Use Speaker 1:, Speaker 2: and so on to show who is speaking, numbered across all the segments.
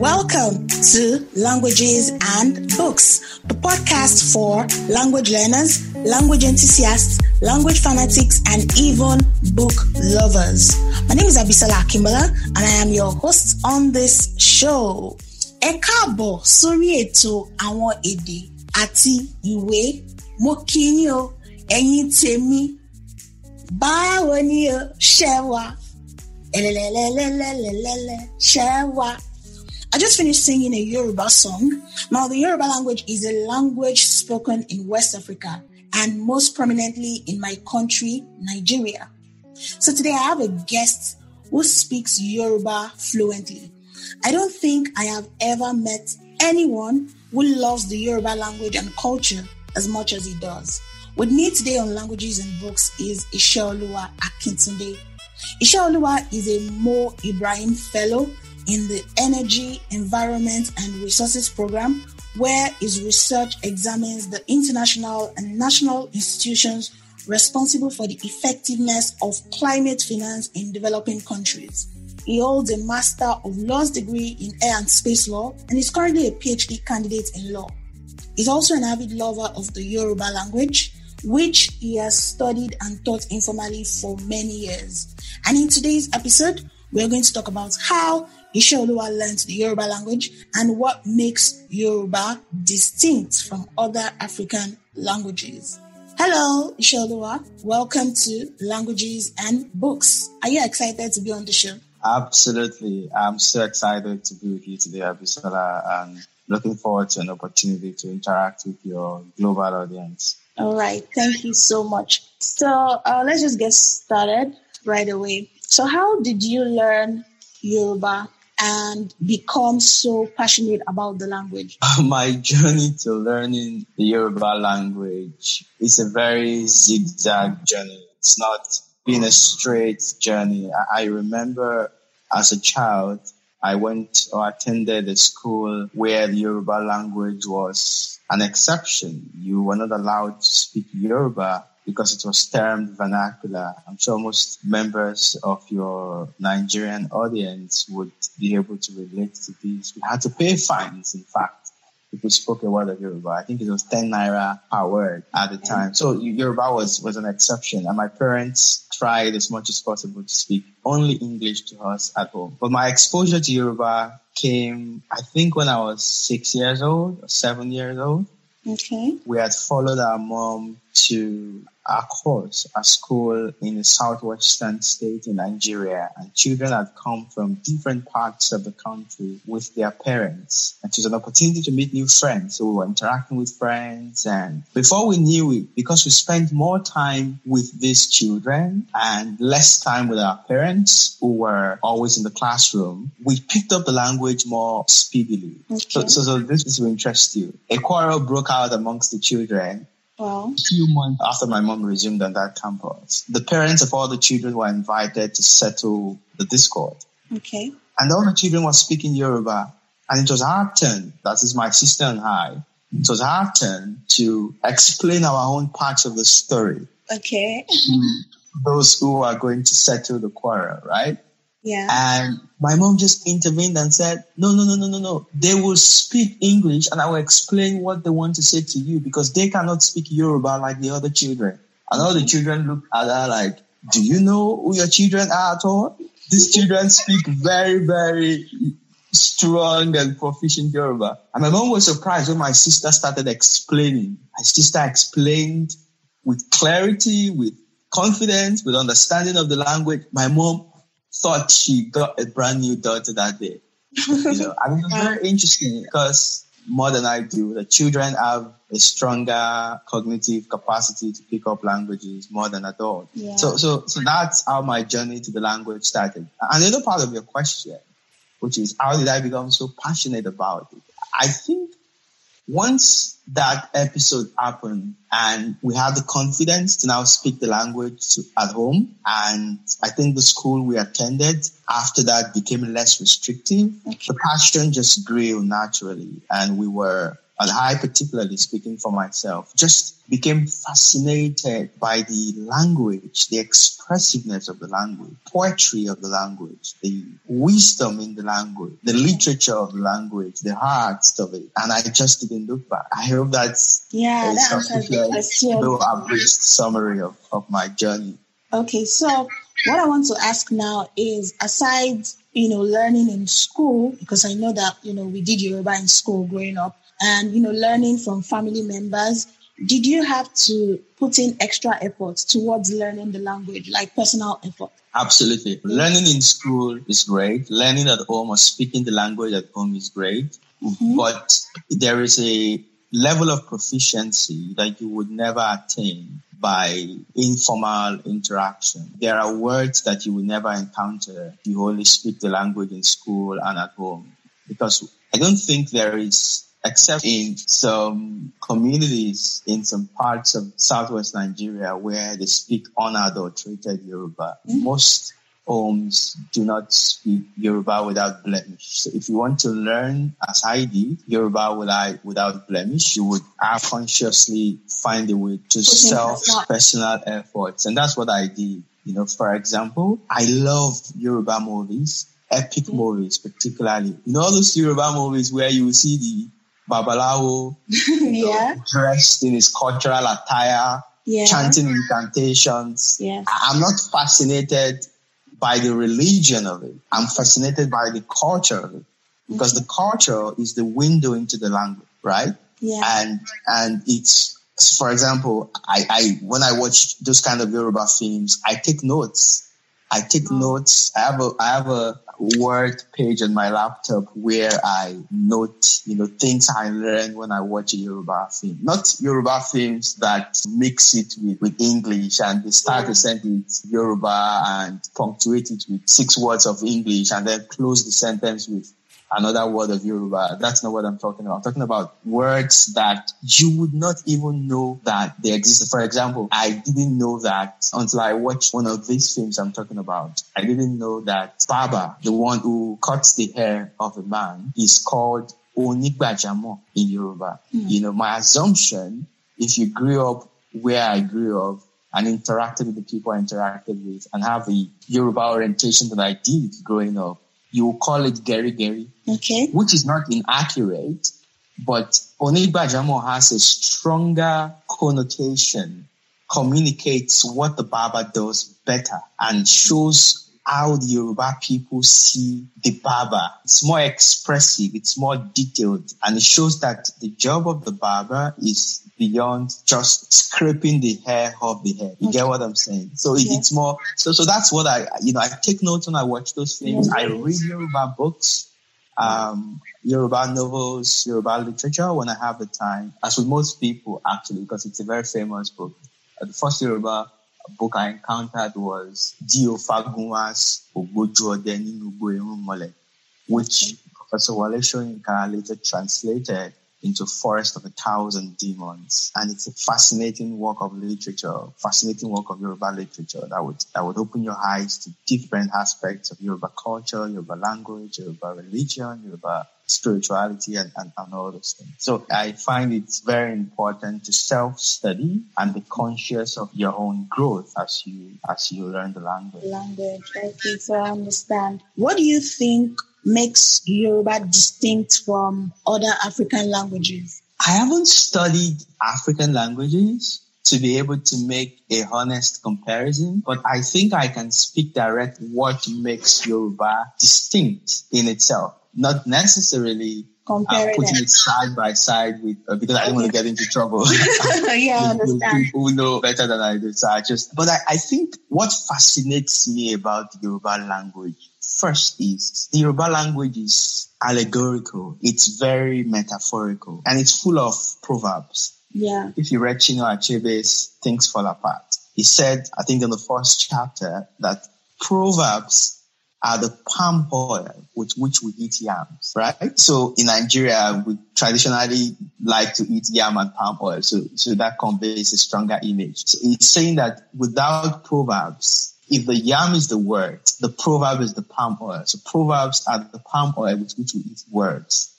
Speaker 1: Welcome to Languages and Books, the podcast for language learners, language enthusiasts, language fanatics, and even book lovers. My name is Abisola Akimbola, and I am your host on this show. Ẹ káàbọ̀ sórí ètò àwọn èdè àti ìwé. Mo kí o, ẹ̀yin tèmi. Báwo ni o ṣe wà? Ẹ̀lẹ̀lẹ̀lẹ̀lẹ̀lẹ̀lẹ̀lẹ̀ ṣe wà? I just finished singing a Yoruba song. Now, the Yoruba language is a language spoken in West Africa and most prominently in my country, Nigeria. So today I have a guest who speaks Yoruba fluently. I don't think I have ever met anyone who loves the Yoruba language and culture as much as he does. With me today on Languages and Books is Iseoluwa Akintunde. Iseoluwa is a Mo Ibrahim Fellow in the Energy, Environment and Resources Program, where his research examines the international and national institutions responsible for the effectiveness of climate finance in developing countries. He holds a Master of Laws degree in Air and Space Law and is currently a PhD candidate in law. He's also an avid lover of the Yoruba language, which he has studied and taught informally for many years. And in today's episode, we're going to talk about how Iseoluwa learned the Yoruba language and what makes Yoruba distinct from other African languages. Hello, Iseoluwa. Welcome to Languages and Books. Are you excited to be on the show?
Speaker 2: Absolutely. I'm so excited to be with you today, Abisola, and looking forward to an opportunity to interact with your global audience.
Speaker 1: All right. Thank you so much. So uh, let's just get started right away. So, how did you learn Yoruba and become so passionate about the language?
Speaker 2: My journey to learning the Yoruba language is a very zigzag journey. It's not been a straight journey. I remember as a child, I went or attended a school where the Yoruba language was an exception. You were not allowed to speak Yoruba because it was termed vernacular. I'm sure most members of your Nigerian audience would be able to relate to this. We had to pay fines, in fact, if we spoke a word of Yoruba. I think it was 10 naira per word at the time. So Yoruba was, was an exception. And my parents tried as much as possible to speak only English to us at home. But my exposure to Yoruba came, I think, when I was six years old or seven years old.
Speaker 1: Okay.
Speaker 2: We had followed our mom to a course, a school in the southwestern state in Nigeria, and children had come from different parts of the country with their parents. And it was an opportunity to meet new friends. So we were interacting with friends, and before we knew it, because we spent more time with these children and less time with our parents, who were always in the classroom, we picked up the language more speedily.
Speaker 1: Okay.
Speaker 2: So, so, so this will interest you. A quarrel broke out amongst the children
Speaker 1: Well,
Speaker 2: a few months after my mom resumed on that campus, the parents of all the children were invited to settle the discord.
Speaker 1: okay.
Speaker 2: And all the children were speaking Yoruba. And it was our turn, that is my sister and I, it was our turn to explain our own parts of the story
Speaker 1: Okay.
Speaker 2: those who are going to settle the quarrel, right?
Speaker 1: Yeah.
Speaker 2: And my mom just intervened and said, no, no, no, no, no, no. They will speak English and I will explain what they want to say to you because they cannot speak Yoruba like the other children. And all the children looked at her like, do you know who your children are at all? These children speak very, very strong and proficient Yoruba. And my mom was surprised when my sister started explaining. My sister explained with clarity, with confidence, with understanding of the language. My mom thought she got a brand new daughter that day. You know, I mean, it was very interesting because more than I do, the children have a stronger cognitive capacity to pick up languages more than adults.
Speaker 1: Yeah.
Speaker 2: So, so, so that's how my journey to the language started. And the other part of your question, which is how did I become so passionate about it? I think once that episode happened and we had the confidence to now speak the language to, at home and I think the school we attended after that became less restrictive.
Speaker 1: Okay.
Speaker 2: The passion just grew naturally and we were and I particularly speaking for myself, just became fascinated by the language, the expressiveness of the language, poetry of the language, the wisdom in the language, the literature of the language, the heart of it. And I just didn't look back. I hope that's
Speaker 1: yeah, that answers the question.
Speaker 2: a brief summary of, of my journey.
Speaker 1: Okay, so what I want to ask now is aside, you know, learning in school, because I know that, you know, we did Yoruba in school growing up and, you know, learning from family members, did you have to put in extra effort towards learning the language, like personal effort?
Speaker 2: Absolutely. Learning in school is great. Learning at home or speaking the language at home is great. Mm-hmm. But there is a level of proficiency that you would never attain by informal interaction. There are words that you will never encounter you only speak the language in school and at home. Because I don't think there is, except in some communities in some parts of southwest Nigeria where they speak unadulterated Yoruba, mm-hmm. most homes do not speak Yoruba without blemish. So if you want to learn, as I did, Yoruba without blemish, you would consciously find a way to self personal efforts. And that's what I did. You know, for example, I love Yoruba movies, epic mm-hmm. movies, particularly. You know, all those Yoruba movies where you see the Babalawo
Speaker 1: yeah.
Speaker 2: know, dressed in his cultural attire, yeah. chanting incantations. I'm not fascinated by the religion of it. I'm fascinated by the culture of it mm-hmm. because the culture is the window into the language, right?
Speaker 1: Yeah.
Speaker 2: And and it's for example, I, I when I watch those kind of Yoruba films, I take notes. I take notes. I have a I have a word page on my laptop where I note, you know, things I learn when I watch a Yoruba film. Not Yoruba films that mix it with, with English and they start a sentence Yoruba and punctuate it with six words of English and then close the sentence with another word of Yoruba. That's not what I'm talking about. I'm talking about words that you would not even know that they existed. For example, I didn't know that until I watched one of these films I'm talking about. I didn't know that Baba, the one who cuts the hair of a man, is called Onigbajamo in Yoruba. Mm. You know, my assumption, if you grew up where I grew up, and interacted with the people I interacted with and have the Yoruba orientation that I did growing up, you will call it Gary Gary,
Speaker 1: okay.
Speaker 2: which is not inaccurate, but Onigbajamo has a stronger connotation, communicates what the Baba does better, and shows how the Yoruba people see the barber. It's more expressive, it's more detailed, and it shows that the job of the barber is beyond just scraping the hair off the head. You okay. get what I'm saying? So it, it's more, so, so that's what I, you know, I take notes when I watch those things. Yes. I read Yoruba books, um, Yoruba novels, Yoruba literature when I have the time, as with most people actually, because it's a very famous book. Uh, the first Yoruba book I encountered was D.O. Fagunwa's Ogboju Ode Ninu which Professor Wole Soyinka later translated into Forest of a Thousand Demons. And it's a fascinating work of literature, fascinating work of Yoruba literature that would, that would open your eyes to different aspects of Yoruba culture, Yoruba language, Yoruba religion, Yoruba spirituality and, and, and all those things. So I find it's very important to self-study and be conscious of your own growth as you as you learn the language.
Speaker 1: Language, okay, so I understand. What do you think makes Yoruba distinct from other African languages?
Speaker 2: I haven't studied African languages to be able to make a honest comparison, but I think I can speak direct what makes Yoruba distinct in itself, not necessarily uh, putting it side by side with uh, because I don't want to get into trouble.
Speaker 1: yeah, I understand.
Speaker 2: People who know better than I do. So I just, but I, I think what fascinates me about the Yoruba language First is the Yoruba language is allegorical. It's very metaphorical and it's full of proverbs.
Speaker 1: Yeah.
Speaker 2: If you read Chinua Achebe's Things Fall Apart, he said, I think in the first chapter that proverbs are the palm oil with which we eat yams, right? So in Nigeria, we traditionally like to eat yam and palm oil. So, so that conveys a stronger image. So it's saying that without proverbs, if the yam is the word, the proverb is the palm oil. So proverbs are the palm oil with which we eat words.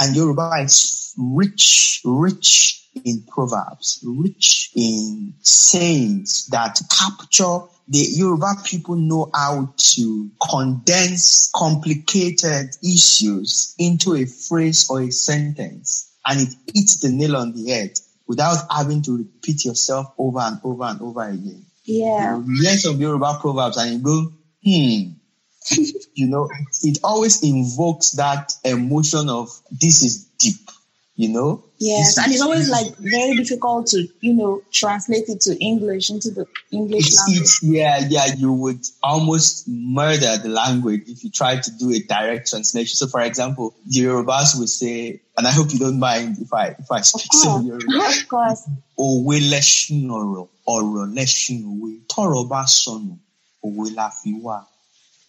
Speaker 2: And Yoruba is rich, rich in proverbs, rich in sayings that capture the Yoruba people know how to condense complicated issues into a phrase or a sentence and it hits the nail on the head without having to repeat yourself over and over and over again.
Speaker 1: Yeah.
Speaker 2: You learn some Yoruba proverbs and you go, hmm. you know, it always invokes that emotion of this is deep, you know?
Speaker 1: Yes, and it's always like very difficult to, you know, translate it to English into the English
Speaker 2: It's,
Speaker 1: language.
Speaker 2: it's, yeah, yeah, you would almost murder the language if you try to do a direct translation. So, for example, the Yorubas would say, and I hope you don't mind if I if I speak some oh, Yoruba.
Speaker 1: Of course.
Speaker 2: Òwe lẹ́ṣin ọ̀rọ̀, ọ̀rọ̀ lẹ́ṣin òwe. Tọ́rọ̀ bá sọnù, òwe la fi wá,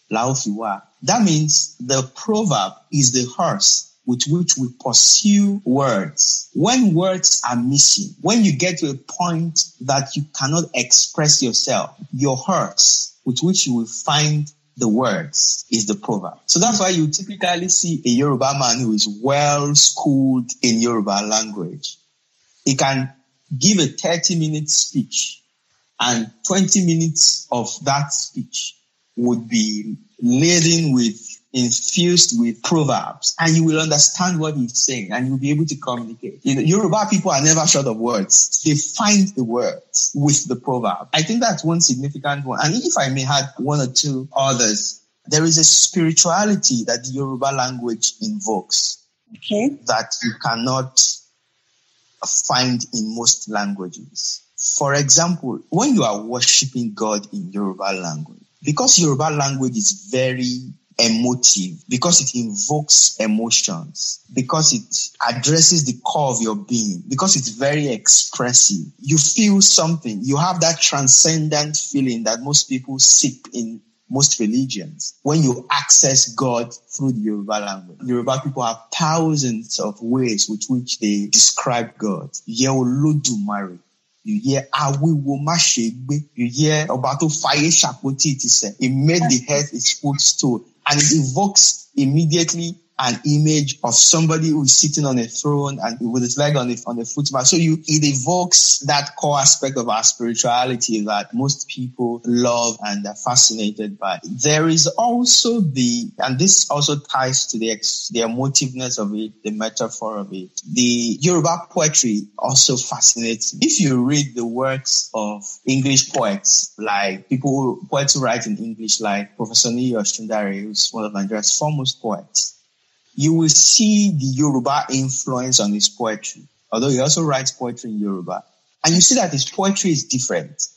Speaker 2: la ó fi wá. That means the proverb is the horse with which we pursue words. When words are missing, when you get to a point that you cannot express yourself, your horse with which you will find the words is the proverb. So that's why you typically see a Yoruba man who is well schooled in Yoruba language. He can give a 30 minute speech and 20 minutes of that speech would be laden with infused with proverbs and you will understand what he's saying and you'll be able to communicate. You know, Yoruba people are never short of words. They find the words with the proverb. I think that's one significant one. And if I may add one or two others, there is a spirituality that the Yoruba language invokes
Speaker 1: Okay.
Speaker 2: that you cannot find in most languages. For example, when you are worshiping God in Yoruba language, because Yoruba language is very emotive, because it invokes emotions, because it addresses the core of your being, because it's very expressive, you feel something. You have that transcendent feeling that most people seek in most religions when you access God through the Yoruba language. Yoruba people have thousands of ways with which they describe God. Yẹ Olódùmarè. You hear Awiwo Mashegbe. You hear Obato Faye Shapoti Itise. He made the earth his footstool. And it evokes immediately an image of somebody who is sitting on a throne and with his leg on the on the footmat. So you it evokes that core aspect of our spirituality that most people love and are fascinated by. There is also the and this also ties to the the emotiveness of it, the metaphor of it. The Yoruba poetry also fascinates me. If you read the works of English poets, like people who, poets who write in English, like Professor Niyi Osundare, who's one of Nigeria's foremost poets, you will see the Yoruba influence on his poetry, although he also writes poetry in Yoruba. And you see that his poetry is different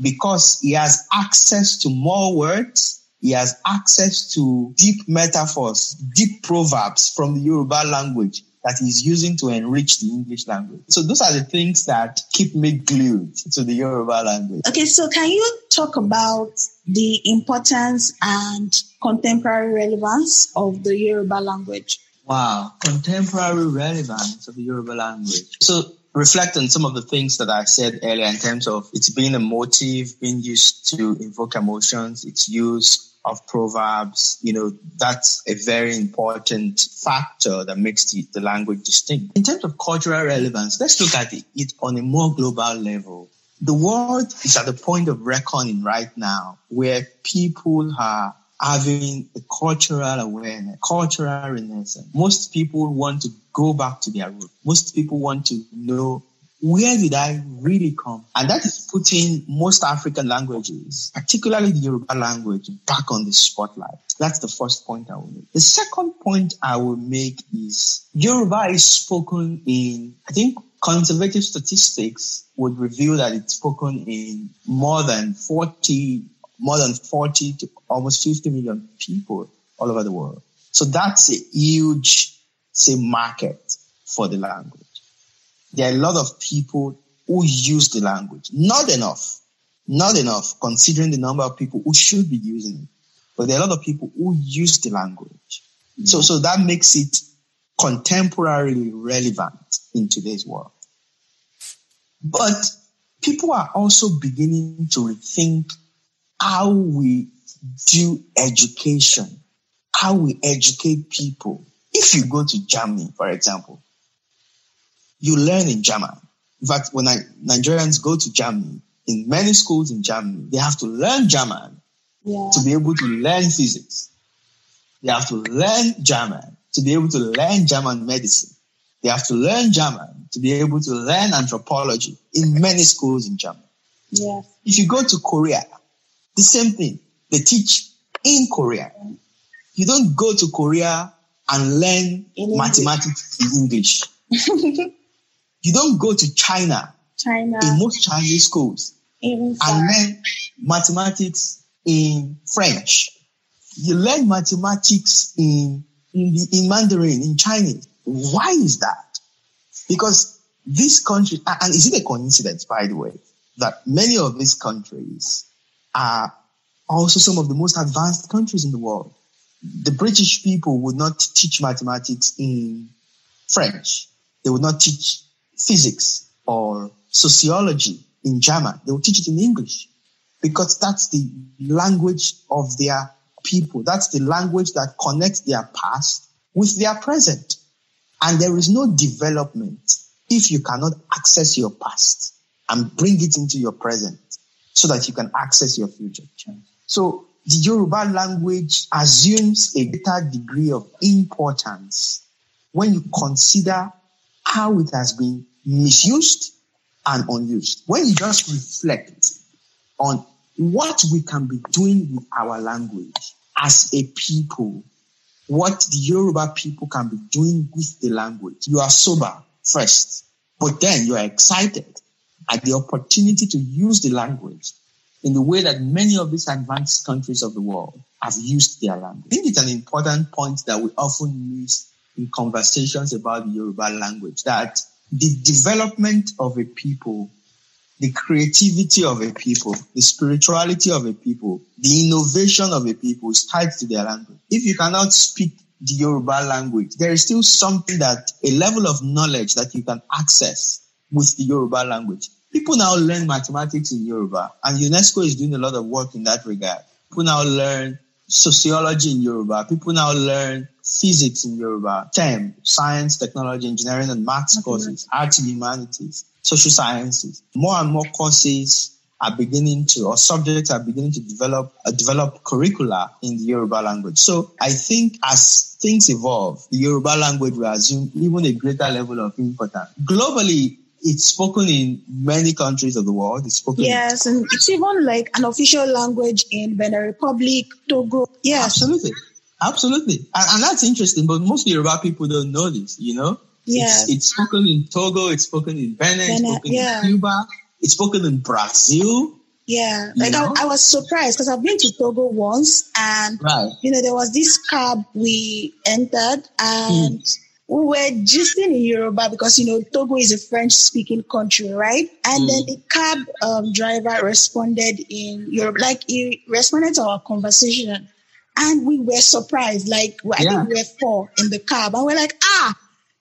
Speaker 2: because he has access to more words. He has access to deep metaphors, deep proverbs from the Yoruba language that he's using to enrich the English language. So those are the things that keep me glued to the Yoruba language.
Speaker 1: Okay, so can you talk about the importance and contemporary relevance of the Yoruba language?
Speaker 2: Wow, contemporary relevance of the Yoruba language. So reflect on some of the things that I said earlier in terms of it's being a motive, being used to invoke emotions, its use of proverbs, you know, that's a very important factor that makes the, the language distinct. In terms of cultural relevance, let's look at it, it on a more global level. The world is at the point of reckoning right now where people are having a cultural awareness, cultural renaissance. Most people want to go back to their root. Most people want to know where did I really come? And that is putting most African languages, particularly the Yoruba language, back on the spotlight. That's the first point I will make. The second point I will make is Yoruba is spoken in, I think conservative statistics would reveal that it's spoken in more than 40, more than 40 to almost 50 million people all over the world. So that's a huge, say, market for the language there are a lot of people who use the language. Not enough. Not enough considering the number of people who should be using it. But there are a lot of people who use the language. Mm-hmm. So, so that makes it contemporarily relevant in today's world. But people are also beginning to rethink how we do education, how we educate people If you go to Germany, for example, you learn in German. In fact, when I, Nigerians go to Germany, in many schools in Germany, they have to learn German yeah. to be able to learn physics. They have to learn German to be able to learn German medicine. They have to learn German to be able to learn anthropology in many schools in Germany. If you go to Korea, the same thing. They teach in Korea. You don't go to Korea and learn in mathematics in English. you don't go to China,
Speaker 1: China.
Speaker 2: in most Chinese schools and learn mathematics in French. You learn mathematics in in, the, in Mandarin, in Chinese. Why is that? Because this country, and is it a coincidence, by the way, that many of these countries are also some of the most advanced countries in the world? The British people would not teach mathematics in French. They would not teach physics or sociology in German. They would teach it in English because that's the language of their people. That's the language that connects their past with their present. And there is no development if you cannot access your past and bring it into your present so that you can access your future. So the Yoruba language assumes a greater degree of importance when you consider how it has been misused and unused. When you just reflect on what we can be doing with our language as a people, what the Yoruba people can be doing with the language. You are sober first, but then you are excited at the opportunity to use the language in the way that many of these advanced countries of the world have used their language. I think it's an important point that we often miss in conversations about the Yoruba language, that the development of a people the creativity of a people, the spirituality of a people, the innovation of a people is tied to their language. If you cannot speak the Yoruba language, there is still something that a level of knowledge that you can access with the Yoruba language. People now learn mathematics in Yoruba, and UNESCO is doing a lot of work in that regard. People now learn sociology in Yoruba. People now learn physics in Yoruba, STEM, science, technology, engineering, and maths courses, arts and humanities social sciences. More and more courses are beginning to, or subjects are beginning to develop, uh, develop curricula in the Yoruba language. So I think as things evolve, the Yoruba language will assume even a greater level of importance. Globally, it's spoken in many countries of the world. It's spoken.
Speaker 1: Yes, and it's even like an official language in Benin Republic, Togo. Yes,
Speaker 2: absolutely, absolutely, and, and that's interesting. But most Yoruba people don't know this. You know,
Speaker 1: yeah.
Speaker 2: It's, it's, spoken in Togo, it's spoken in Benin, Benin it's spoken yeah. in Cuba, it's spoken in Brazil.
Speaker 1: Yeah, like I, I, was surprised because I've been to Togo once, and
Speaker 2: right.
Speaker 1: you know there was this cab we entered, and mm. We were just in Yoruba because you know Togo is a French-speaking country, right? And mm. then the cab um, driver responded in Yoruba, like he responded to our conversation, and we were surprised. Like I yeah. think we were four in the cab, and we're like, ah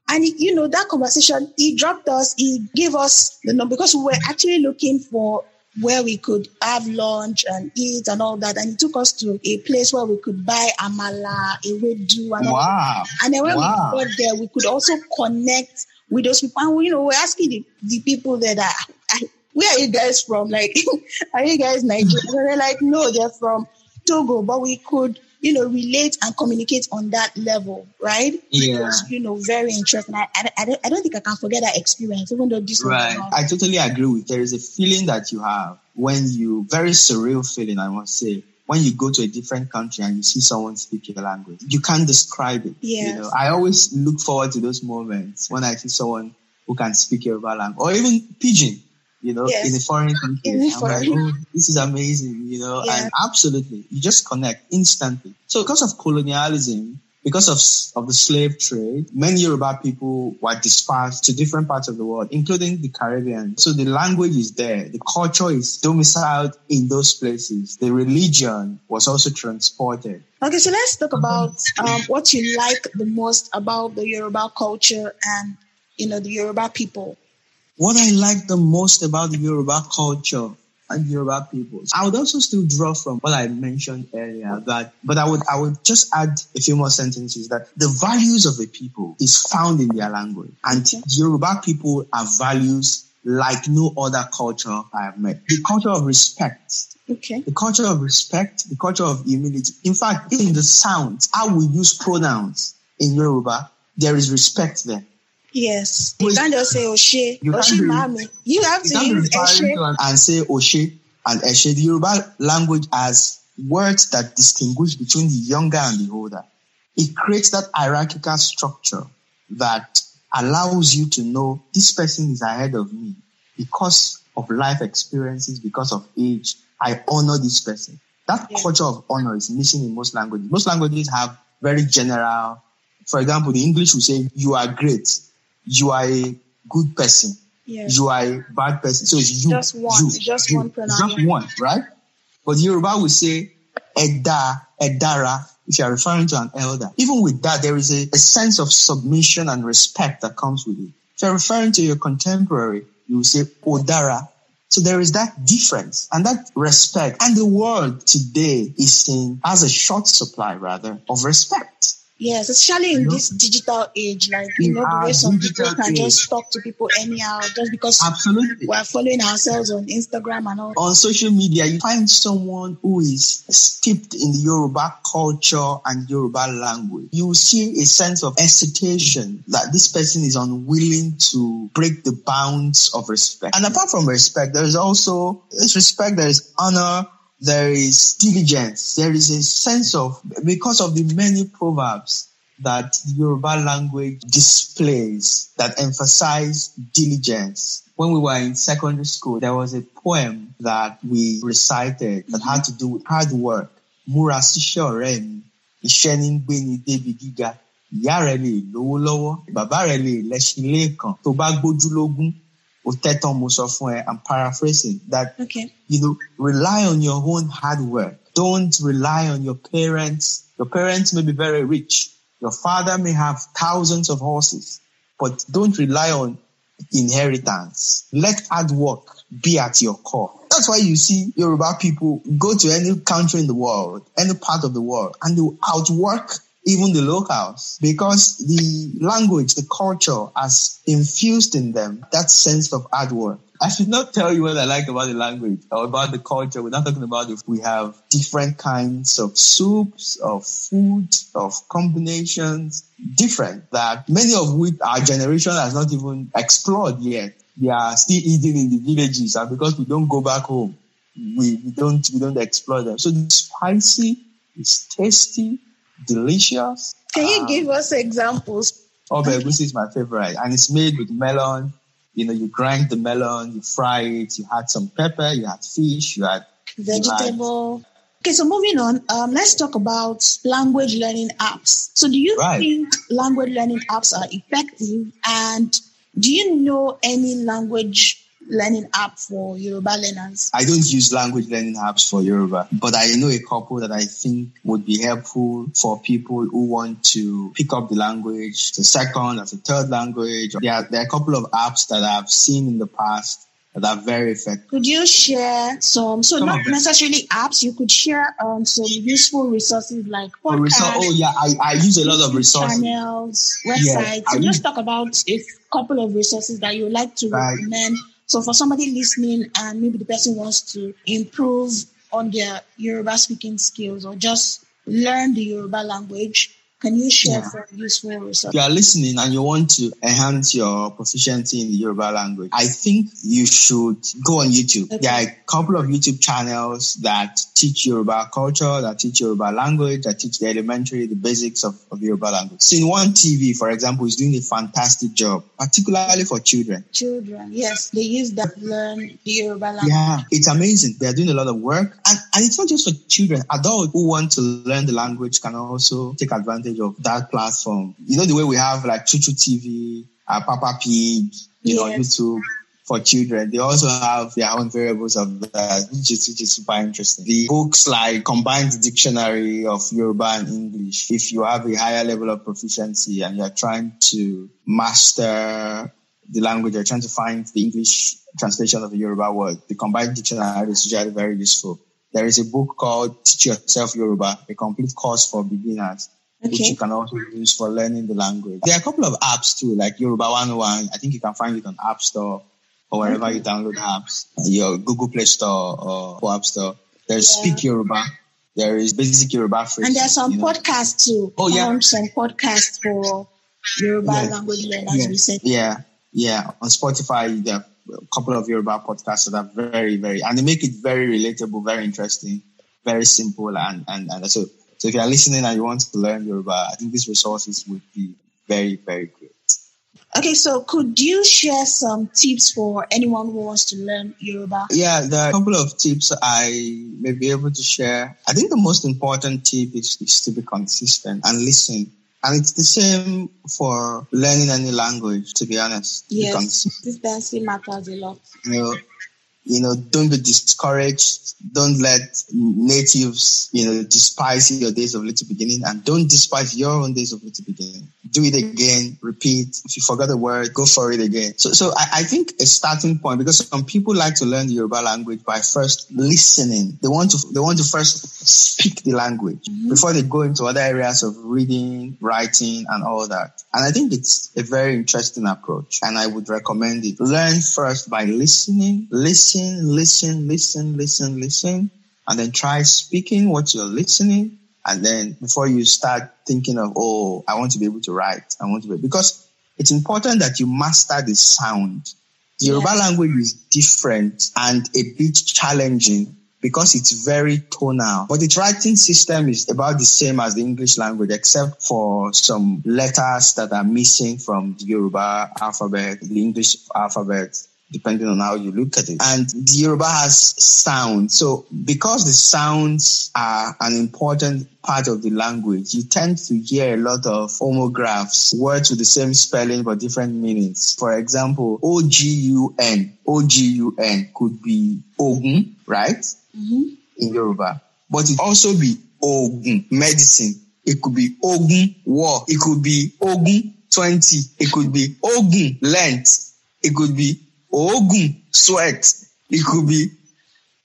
Speaker 1: and you know, that conversation, he dropped us, he gave us the number because we were actually looking for where we could have lunch and eat and all that. And he took us to a place where we could buy amala, ewedu, and
Speaker 2: all wow.
Speaker 1: that. And then when wow. we got there, we could also connect with those people. And, you know, we're asking the, the people there are, where are you guys from? Like, are you guys Nigerian? And they're like, no, they're from Togo, but we could you know, relate and communicate on that level, right?
Speaker 2: Yeah.
Speaker 1: Was, you know, very interesting. I, I, I, don't, I don't think I can forget that experience, even though this
Speaker 2: Right. I totally agree with There is a feeling that you have when you, very surreal feeling, I must say, when you go to a different country and you see someone speak your language. You can't describe it.
Speaker 1: Yeah.
Speaker 2: You know, I always look forward to those moments when I see someone who can speak your language or even pidgin you know, yes. in a foreign country. I'm foreign. like, oh, this is amazing, you know, yeah. and absolutely, you just connect instantly. So because of colonialism, because of, of the slave trade, many Yoruba people were dispersed to different parts of the world, including the Caribbean. So the language is there. The culture is domiciled in those places. The religion was also transported.
Speaker 1: Okay, so let's talk about um, what you like the most about the Yoruba culture and, you know, the Yoruba people.
Speaker 2: What I like the most about the Yoruba culture and Yoruba people. I would also still draw from what I mentioned earlier that, but I would, I would just add a few more sentences that the values of a people is found in their language and. Yoruba people have values like no other culture I have met. The culture of respect.
Speaker 1: Okay.
Speaker 2: The culture of respect, the culture of humility. In fact, in the sounds, how we use pronouns in Yoruba, there is respect there.
Speaker 1: Yes. You can't just say Oshe. You Oshe Mami. You have to use Eshe.
Speaker 2: And say Oshe and Eshe. The Yoruba language has words that distinguish between the younger and the older. It creates that hierarchical structure that allows you to know this person is ahead of me because of life experiences, because of age. I honor this person. That yeah. culture of honor is missing in most languages. Most languages have very general, for example, the English will say, you are great you are a good person. You are a bad person. So it's you.
Speaker 1: Just one.
Speaker 2: You,
Speaker 1: just
Speaker 2: you.
Speaker 1: one pronoun.
Speaker 2: Just one, right? But Yoruba will say Eda, Edara, if you are referring to an elder. Even with that, there is a, a sense of submission and respect that comes with it. If you're referring to your contemporary, you will say Odara. So there is that difference and that respect. And the world today is in, has a short supply rather of respect.
Speaker 1: Yes, especially in this digital age, like you know, the way some people can age. just talk to people anyhow just because
Speaker 2: Absolutely.
Speaker 1: we're following ourselves on Instagram and all.
Speaker 2: On social media, you find someone who is steeped in the Yoruba culture and Yoruba language. You see a sense of hesitation that this person is unwilling to break the bounds of respect. And apart from respect, there is also this respect, there is honor, there is diligence. There is a sense of, because of the many proverbs that Yoruba language displays that emphasize diligence. When we were in secondary school, there was a poem that we recited that had to do with hard work. Múra lówó lọ́wọ́, lè. Tó bá I'm paraphrasing that,
Speaker 1: okay.
Speaker 2: you know, rely on your own hard work. Don't rely on your parents. Your parents may be very rich. Your father may have thousands of horses, but don't rely on inheritance. Let hard work be at your core. That's why you see Yoruba people go to any country in the world, any part of the world, and they outwork even the locals, because the language, the culture has infused in them that sense of hard work. I should not tell you what I like about the language or about the culture. We're not talking about if we have different kinds of soups, of food, of combinations, different that many of which our generation has not even explored yet. They are still eating in the villages and because we don't go back home, we, we don't, we don't explore them. So it's spicy, it's tasty, delicious.
Speaker 1: Can you um, give us examples?
Speaker 2: Oh, egusi is my favorite, and it's made with melon. You know, you grind the melon, you fry it, you add some pepper, you add fish, you add
Speaker 1: vegetable. You had, Okay, so moving on, um, let's talk about language learning apps. So, do you right. think language learning apps are effective? And do you know any language learning app for Yoruba learners?
Speaker 2: I don't use language learning apps for Yoruba, but I know a couple that I think would be helpful for people who want to pick up the language, the second, as a third language. There are, there are a couple of apps that I've seen in the past that are very effective.
Speaker 1: Could you share some, so not necessarily apps, you could share um, some useful resources like podcasts.
Speaker 2: Resor- oh yeah, I, I use a lot of resources.
Speaker 1: Channels, websites. Yeah, so just talk about a couple of resources that you would like to right. recommend so for somebody listening and maybe the person wants to improve on their Yoruba speaking skills or just learn the Yoruba language, can you share yeah. some useful resources?
Speaker 2: If you are listening and you want to enhance your proficiency in the Yoruba language, I think you should go on YouTube. Okay. There are a couple of YouTube channels that teach Yoruba culture, that teach Yoruba language, that teach the elementary, the basics of, of Yoruba language. Scene One TV, for example, is doing a fantastic job, particularly for children.
Speaker 1: Children, yes. They use that learn the Yoruba language.
Speaker 2: Yeah, it's amazing. They are doing a lot of work. And, and it's not just for children. Adults who want to learn the language can also take advantage advantage of that platform. You know, the way we have like Chuchu TV, uh, Peppa Pig, you know, YouTube for children. They also have their own variables of that, which is, which is super interesting. The books like combined dictionary of Yoruba and English. If you have a higher level of proficiency and you're trying to master the language, you're trying to find the English translation of a Yoruba word, the combined dictionary is usually very useful. There is a book called Teach Yourself Yoruba, a complete course for beginners, okay. which you can also use for learning the language. There are a couple of apps too, like Yoruba 101. I think you can find it on App Store or wherever you download apps, your Google Play Store or App Store. There's yeah. Speak Yoruba. There is Basic Yoruba
Speaker 1: phrase. And there's some you know. podcasts too. Oh yeah. Um, some podcasts for Yoruba yeah. language learners.
Speaker 2: Yeah. yeah. Yeah. On Spotify, there are a couple of Yoruba podcasts that are very, very, and they make it very relatable, very interesting, very simple. And, and, and so, so if you're listening and you want to learn Yoruba, I think these resources would be very, very great.
Speaker 1: Okay, so could you share some tips for anyone who wants to learn Yoruba?
Speaker 2: Yeah, there are a couple of tips I may be able to share. I think the most important tip is, is to be consistent and listen. And it's the same for learning any language, to be honest.
Speaker 1: Yes, consistency matters a lot.
Speaker 2: You know, you know, don't be discouraged. Don't let natives, you know, despise your days of little beginning and don't despise your own days of little beginning. Do it again, repeat. If you forgot a word, go for it again. So, so I, I think a starting point, because some people like to learn the Yoruba language by first listening. They want to, they want to first speak the language mm-hmm. before they go into other areas of reading, writing and all that. And I think it's a very interesting approach and I would recommend it. Learn first by listening, listen listen, listen, listen, listen, and then try speaking what you're listening. And then before you start thinking of, oh, I want to be able to write, I want to be, because it's important that you master the sound. The Yoruba yes. language is different and a bit challenging because it's very tonal. But the writing system is about the same as the English language, except for some letters that are missing from the Yoruba alphabet, the English alphabet depending on how you look at it. And the Yoruba has sound. So because the sounds are an important part of the language, you tend to hear a lot of homographs, words with the same spelling but different meanings. For example, O-G-U-N, O-G-U-N could be Ogun, right? Mm-hmm. In Yoruba. But it also be Ogun, medicine. It could be Ogun, war. It could be Ogun, 20. It could be Ogun, length. It could be Ogun, sweat. It could be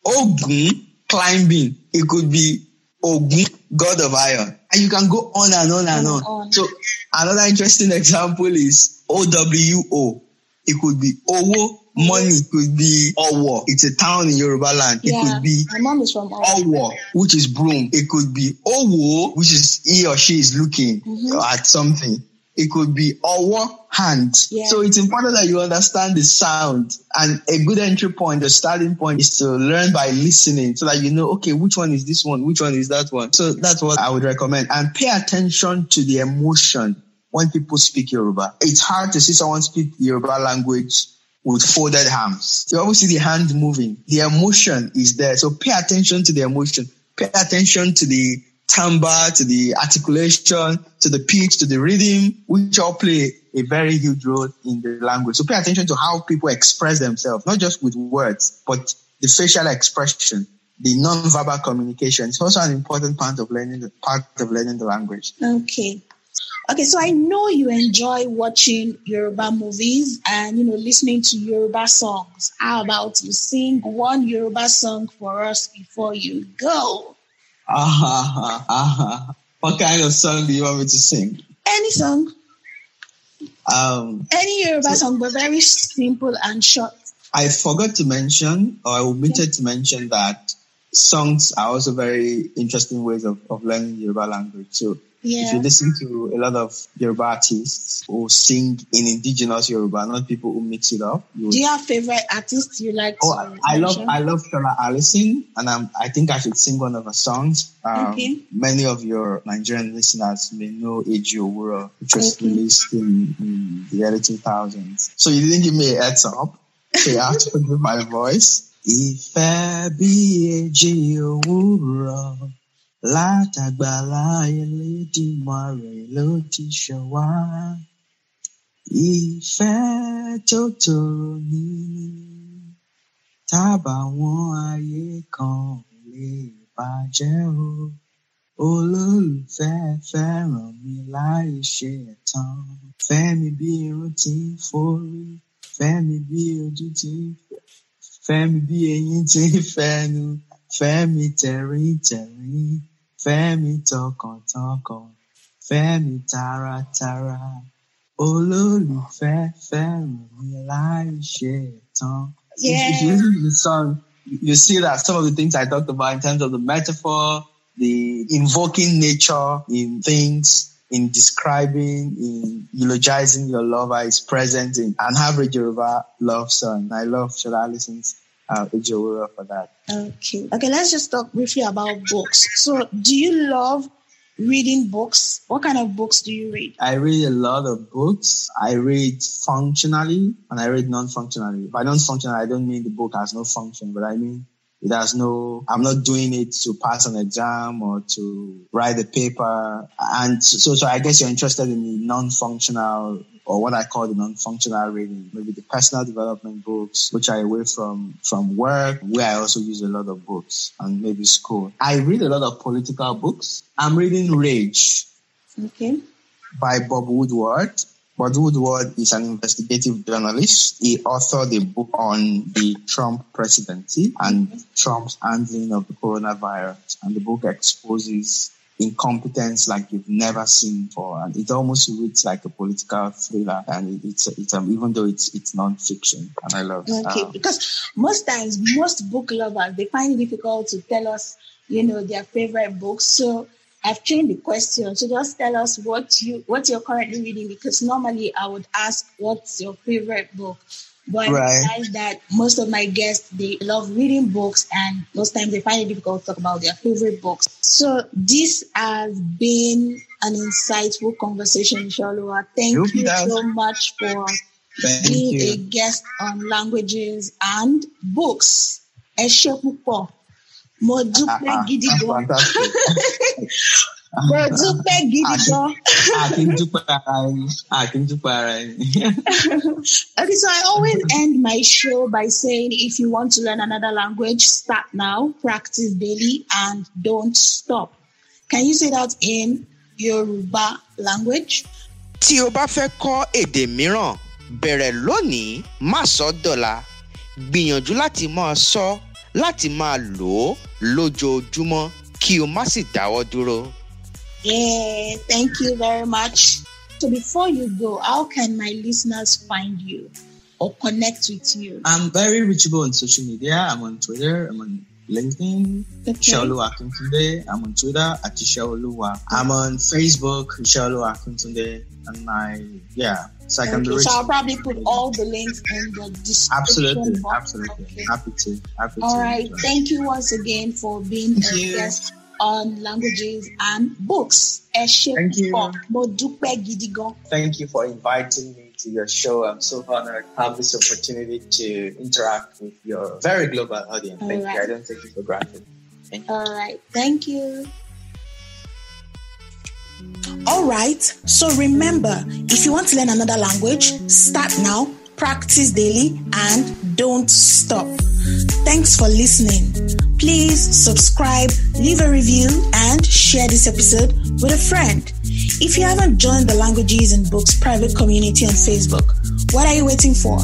Speaker 2: Ogun, climbing. It could be Ogun, God of iron. And you can go on and on and on. on. So another interesting example is OWO. It could be Owo, money. It could be Owo. It's a town in Yoruba land. It could be
Speaker 1: My mom is from
Speaker 2: Owo, which is broom. It could be Owo, which is he or she is looking mm-hmm. at something. It could be our hand. Yeah. So it's important that you understand the sound and a good entry point, the starting point is to learn by listening so that you know, okay, which one is this one? Which one is that one? So that's what I would recommend and pay attention to the emotion when people speak Yoruba. It's hard to see someone speak Yoruba language with folded hands. You always see the hand moving. The emotion is there. So pay attention to the emotion. Pay attention to the timbre, to the articulation, to the pitch, to the rhythm, which all play a very huge role in the language. So pay attention to how people express themselves, not just with words, but the facial expression, the non-verbal communication. It's also an important part of learning the part of learning the language.
Speaker 1: Okay. Okay, so I know you enjoy watching Yoruba movies and you know listening to Yoruba songs. How about you sing one Yoruba song for us before you go?
Speaker 2: Ah, ah, ah. What kind of song do you want me to sing?
Speaker 1: Any song. Um, Any Yoruba so, song, but very simple and short.
Speaker 2: I forgot to mention, or I omitted okay. to mention that songs are also very interesting ways of, of learning Yoruba language. So yeah. If you listen to a lot of Yoruba artists who sing in indigenous Yoruba, not people who mix it up.
Speaker 1: You Do you have favorite artists you like?
Speaker 2: Oh, I love I love Shola Allyson, and I'm, I think I should sing one of her songs. Um, okay. Many of your Nigerian listeners may know Eji Owuro, which was okay. released in, in, the early 2000s. So you didn't give me a heads up. So you have to forgive my voice. Ìfẹ́ bí èjì òwúrọ̀. Látàgbàlá Elédùmarè ló ti ṣàn wá. Ìfẹ́ tó tòrò ní tábàwọn ayé kan lè bàjẹ́ o. Olólùfẹ́ fẹ́ràn mi láì ṣe ẹ̀tàn. Fẹ́mi bí irun tí ń forí Fẹ́mi bí ojú ti ń fẹ́. Fẹ́mi bí eyín ti ń fẹ́nu. Fẹ́mi tẹ̀rín tẹ̀rín. Fẹ́mi tọkàntọkàn. Fẹ́mi taratara. Olólùfẹ́ fẹ́ràn mi láì ṣe tán. If, if you listen to the song, you see that some of the things I talked about in terms of the metaphor, the invoking nature in things, in describing, in eulogizing your lover is present in an average Yoruba love song. I love Shola Allyson's uh, for that.
Speaker 1: Okay. Okay, let's just talk briefly about books. So, do you love reading books? What kind of books do you read?
Speaker 2: I read a lot of books. I read functionally and I read non-functionally. By non-functional, I don't mean the book has no function, but I mean it has no, I'm not doing it to pass an exam or to write a paper. And so, so I guess you're interested in the non-functional or what I call the non-functional reading, maybe the personal development books, which are away from, from work, where I also use a lot of books and maybe school. I read a lot of political books. I'm reading Rage.
Speaker 1: Okay.
Speaker 2: By Bob Woodward. Bob Woodward is an investigative journalist. He authored a book on the Trump presidency and Trump's handling of the coronavirus. And the book exposes incompetence like you've never seen before. And it almost reads like a political thriller. And it's, it's um, even though it's, it's non-fiction. And I love
Speaker 1: it. Okay. Um, because most times, most book lovers, they find it difficult to tell us, you know, their favorite books. So I've changed the question. So just tell us what you, what you're currently reading, because normally I would ask, what's your favorite book? But right. I realize that most of my guests they love reading books and most times they find it difficult to talk about their favorite books. So this has been an insightful conversation, Iseoluwa. Thank you, you so much for Thank being you. a guest on languages and books. Ẹ ṣé púpọ̀. Mo dúpẹ́ gidi gan. Mo dúpẹ́ gidi gan.
Speaker 2: A kì í dúpẹ́ ara ẹni. A kì í dúpẹ́ ara ẹni.
Speaker 1: Okay, so I always end my show by saying if you want to learn another language, start now, practice daily, and don't stop. Can you say that in Yoruba language?
Speaker 3: Tí o bá fẹ́ kọ́ èdè mìíràn, bẹ̀rẹ̀ lónìí, má sọ dọ̀la. Gbìyànjú láti máa sọ, láti máa lò ó lójoojúmọ́ kí o má sì dáwọ́ dúró.
Speaker 1: Yeah, thank you very much. So before you go, how can my listeners find you or connect with you?
Speaker 2: I'm very reachable on social media. I'm on Twitter. I'm on LinkedIn, okay. Iseoluwa Akintunde. I'm on Twitter at Iseoluwa. I'm on Facebook, Iseoluwa Akintunde. And my, yeah, so I can
Speaker 1: okay, So I'll probably put all the links in the description
Speaker 2: Absolutely,
Speaker 1: box.
Speaker 2: absolutely. Okay. Happy to. Happy
Speaker 1: all
Speaker 2: to.
Speaker 1: right. Thank you once again for being
Speaker 2: Thank
Speaker 1: a
Speaker 2: you.
Speaker 1: guest on languages and books.
Speaker 2: Thank you.
Speaker 1: púpọ̀. Mo dúpẹ́ gidi gan.
Speaker 2: Thank you for inviting me to your show. I'm so honored to have this opportunity to interact with your very global audience.
Speaker 1: All
Speaker 2: Thank
Speaker 1: right.
Speaker 2: you. I don't take it for granted. Thank you.
Speaker 1: All right. Thank you. All right. So remember, if you want to learn another language, start now, practice daily, and don't stop. Thanks for listening. Please subscribe, leave a review, and share this episode with a friend. If you haven't joined the Languages and Books private community on Facebook, what are you waiting for?